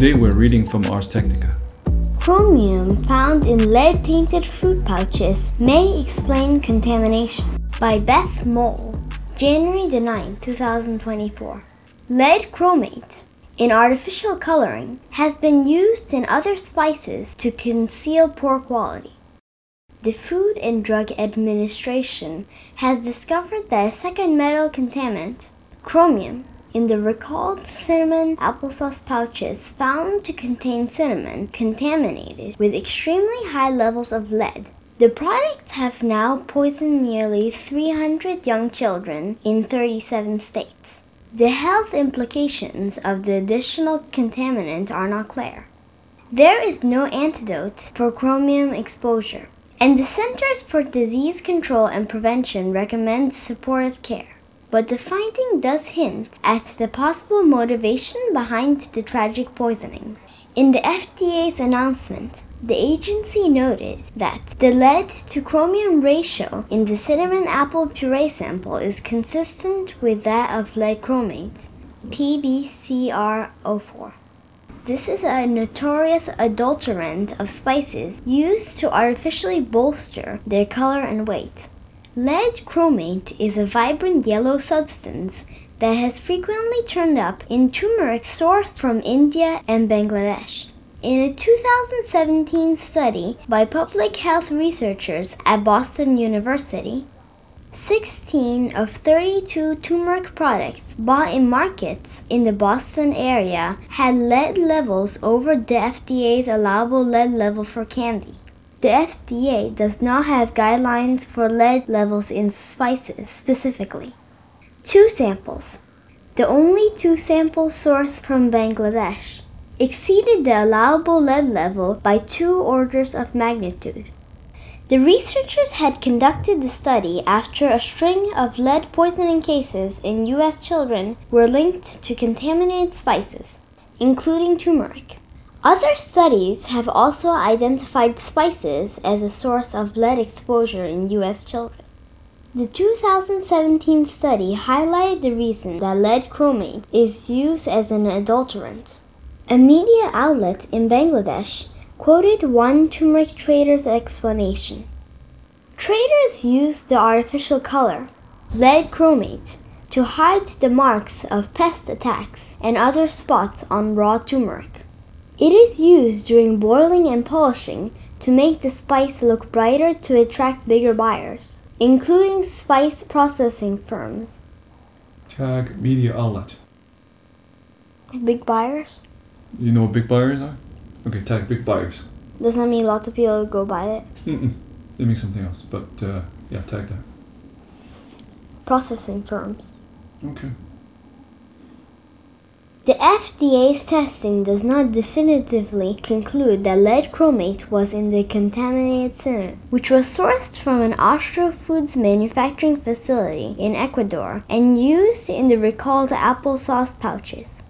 Today we're reading from Ars Technica. Chromium found in lead tainted fruit pouches may explain contamination. By Beth Mole, January the 9th, 2024. Lead chromate in artificial coloring has been used in other spices to conceal poor quality. The Food and Drug Administration has discovered that a second metal contaminant, chromium, in the recalled cinnamon applesauce pouches found to contain cinnamon contaminated with extremely high levels of lead. The products have now poisoned nearly 300 young children in 37 states. The health implications of the additional contaminant are not clear. There is no antidote for chromium exposure and the Centers for Disease Control and Prevention recommends supportive care. But the finding does hint at the possible motivation behind the tragic poisonings. In the FDA's announcement, the agency noted that the lead to chromium ratio in the cinnamon apple puree sample is consistent with that of lead chromates, PbCrO4. This is a notorious adulterant of spices used to artificially bolster their color and weight. Lead chromate is a vibrant yellow substance that has frequently turned up in turmeric sourced from India and Bangladesh. In a 2017 study by public health researchers at Boston University, 16 of 32 turmeric products bought in markets in the Boston area had lead levels over the FDA's allowable lead level for candy. The FDA does not have guidelines for lead levels in spices specifically. Two samples, the only two samples sourced from Bangladesh, exceeded the allowable lead level by two orders of magnitude. The researchers had conducted the study after a string of lead poisoning cases in U.S. children were linked to contaminated spices, including turmeric. Other studies have also identified spices as a source of lead exposure in U.S. children. The 2017 study highlighted the reason that lead chromate is used as an adulterant. A media outlet in Bangladesh quoted one turmeric trader's explanation. Traders use the artificial color, lead chromate, to hide the marks of pest attacks and other spots on raw turmeric. It is used during boiling and polishing to make the spice look brighter to attract bigger buyers, including spice processing firms. Tag media outlet. Big buyers? You know what big buyers are? Okay, tag big buyers. Does that mean lots of people go buy it? Mm-mm. It means something else, but uh, yeah, tag that. Processing firms. Okay. The FDA's testing does not definitively conclude that lead chromate was in the contaminated cinnamon, which was sourced from an Austrofoods manufacturing facility in Ecuador and used in the recalled applesauce pouches.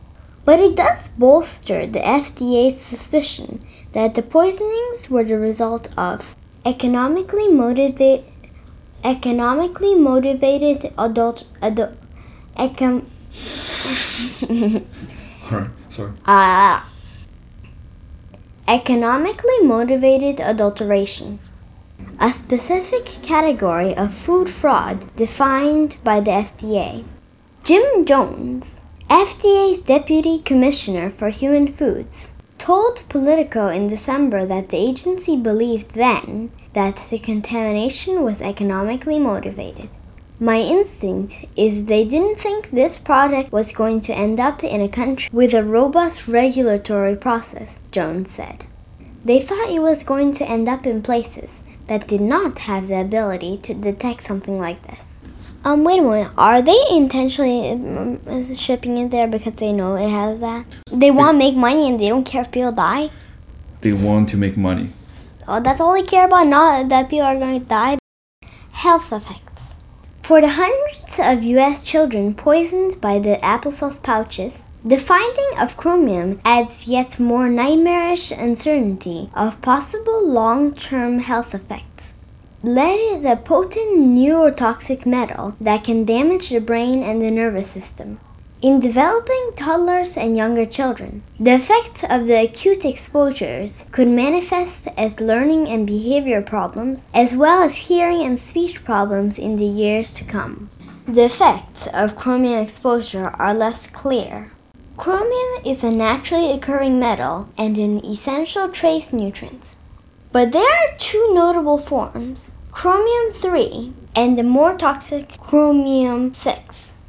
But it does bolster the FDA's suspicion that the poisonings were the result of economically motivated economically motivated adult adult econ Alright, sorry. Ah. Economically motivated adulteration. A specific category of food fraud defined by the FDA. Jim Jones, FDA's Deputy Commissioner for Human Foods, told Politico in December that the agency believed then that the contamination was economically motivated. My instinct is they didn't think this product was going to end up in a country with a robust regulatory process, Jones said. They thought it was going to end up in places that did not have the ability to detect something like this. Um, wait a minute. Are they intentionally um, shipping it there because they know it has that? They want to make money and they don't care if people die? They want to make money. Oh, that's all they care about, not that people are going to die. Health effects. For the hundreds of US children poisoned by the applesauce pouches, the finding of chromium adds yet more nightmarish uncertainty of possible long term health effects. Lead is a potent neurotoxic metal that can damage the brain and the nervous system. In developing toddlers and younger children, the effects of the acute exposures could manifest as learning and behavior problems, as well as hearing and speech problems in the years to come. The effects of chromium exposure are less clear. Chromium is a naturally occurring metal and an essential trace nutrient. But there are two notable forms chromium 3 and the more toxic chromium 6.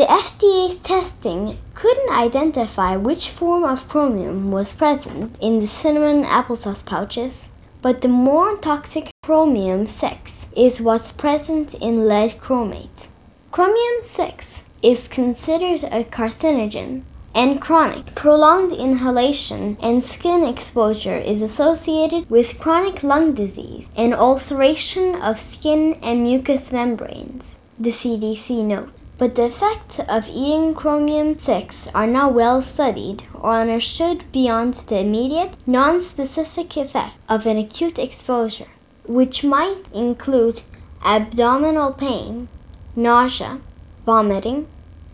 The FDA's testing couldn't identify which form of chromium was present in the cinnamon applesauce pouches, but the more toxic chromium 6 is what's present in lead chromate. Chromium 6 is considered a carcinogen, and chronic, prolonged inhalation and skin exposure is associated with chronic lung disease and ulceration of skin and mucous membranes, the CDC note. But the effects of eating chromium 6 are not well studied or understood beyond the immediate, non specific effect of an acute exposure, which might include abdominal pain, nausea, vomiting,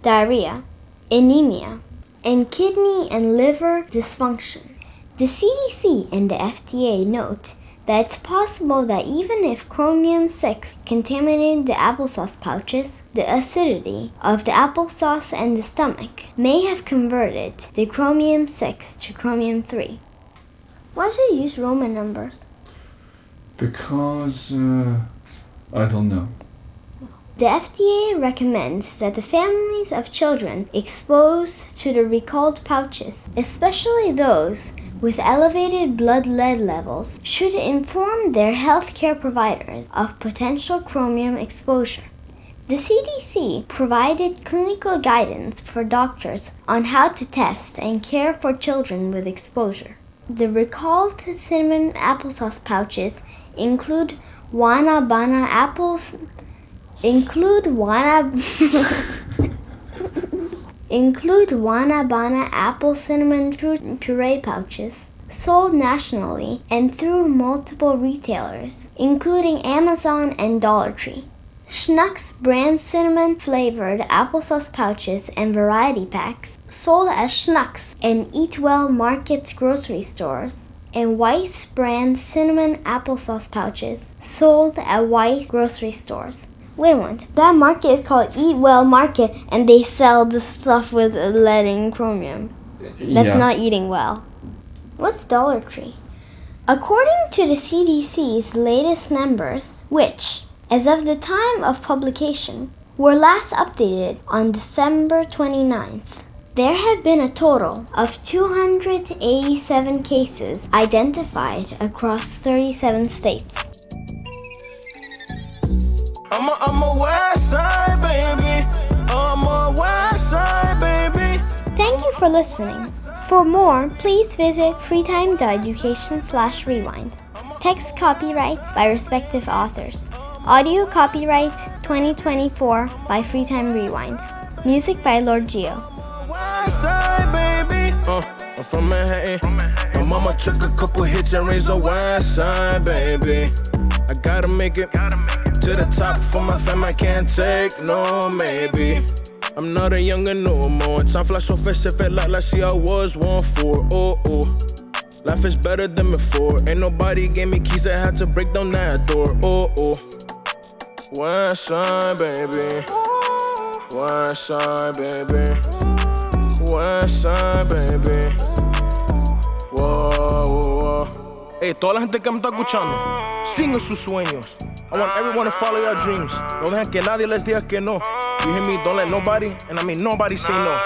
diarrhea, anemia, and kidney and liver dysfunction. The CDC and the FDA note that it's possible that even if chromium 6 contaminated the applesauce pouches, the acidity of the applesauce and the stomach may have converted the chromium 6 to chromium 3. Why do you use Roman numbers? Because uh, I don't know. The FDA recommends that the families of children exposed to the recalled pouches, especially those with elevated blood lead levels, should inform their healthcare providers of potential chromium exposure. The CDC provided clinical guidance for doctors on how to test and care for children with exposure. The recalled cinnamon applesauce pouches include Wanabana apples Include Wana Include Wanabana apple cinnamon fruit puree pouches sold nationally and through multiple retailers, including Amazon and Dollar Tree. Schnucks brand cinnamon flavored applesauce pouches and variety packs sold at Schnucks and Eat Well Market grocery stores, and Weis brand cinnamon applesauce pouches sold at Weis grocery stores. Wait a minute. That market is called Eat Well Market, and they sell the stuff with lead and chromium. That's yeah. not eating well. What's Dollar Tree? According to the CDC's latest numbers, which, as of the time of publication, were last updated on December 29th, there have been a total of 287 cases identified across 37 states. I'm a, I'm a west side baby. I'm a west side baby. Thank you for listening. For more, please visit freetime.education slash rewind. Text copyrights by respective authors. Audio copyright 2024 by Freetime Rewind. Music by Lord Geo. West side baby. Uh, I'm from Manhattan. My mama took a couple hits and raised the west side baby. I gotta make it to the top for my fam. I can't take no maybe. I'm not a younger no more. Time flies so fast, it felt like last year I was one for. Oh oh. Life is better than before. Ain't nobody gave me keys, I had to break down that door. Oh oh. West side, baby. West side, baby. West side, baby. Whoa, whoa, whoa. Hey, toda la gente que me está escuchando, sigan sus sueños. I want everyone to follow your dreams. No dejan que nadie les diga que no. You hear me? Don't let nobody, and I mean nobody say no.